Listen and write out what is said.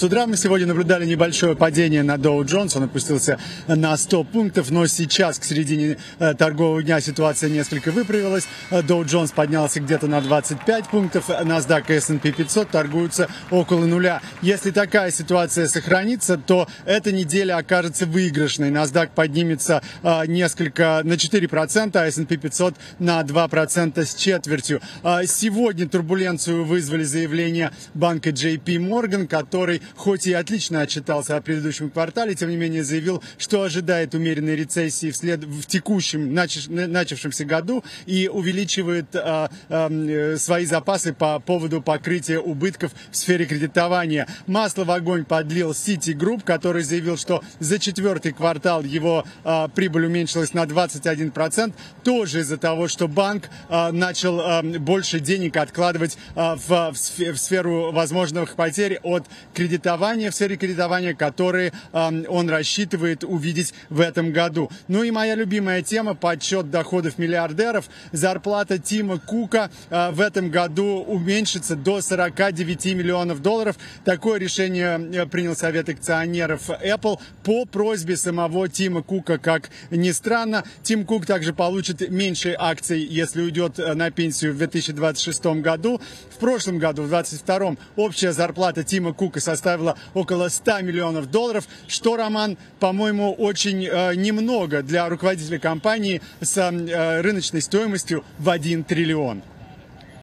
С утра мы сегодня наблюдали небольшое падение на Dow Jones, он опустился на 100 пунктов, но сейчас к середине э, торгового дня ситуация несколько выправилась. Э, Dow Jones поднялся где-то на 25 пунктов, NASDAQ и S&P 500 торгуются около нуля. Если такая ситуация сохранится, то эта неделя окажется выигрышной. NASDAQ поднимется э, несколько на 4%, а S&P 500 на 2% с четвертью. Сегодня турбуленцию вызвали заявления банка JP Morgan, который хоть и отлично отчитался о предыдущем квартале, тем не менее заявил, что ожидает умеренной рецессии вслед в текущем начавшемся году и увеличивает а, а, свои запасы по поводу покрытия убытков в сфере кредитования. Масло в огонь подлил Citigroup, который заявил, что за четвертый квартал его а, прибыль уменьшилась на 21%, тоже из-за того, что банк а, начал а, больше денег откладывать а, в, в сферу возможных потерь от кредитования кредитования, все кредитования, которые э, он рассчитывает увидеть в этом году. Ну и моя любимая тема – подсчет доходов миллиардеров. Зарплата Тима Кука э, в этом году уменьшится до 49 миллионов долларов. Такое решение э, принял Совет акционеров Apple по просьбе самого Тима Кука, как ни странно. Тим Кук также получит меньше акций, если уйдет э, на пенсию в 2026 году. В прошлом году, в 2022, общая зарплата Тима Кука составила составила около 100 миллионов долларов, что, Роман, по-моему, очень э, немного для руководителя компании с э, рыночной стоимостью в 1 триллион.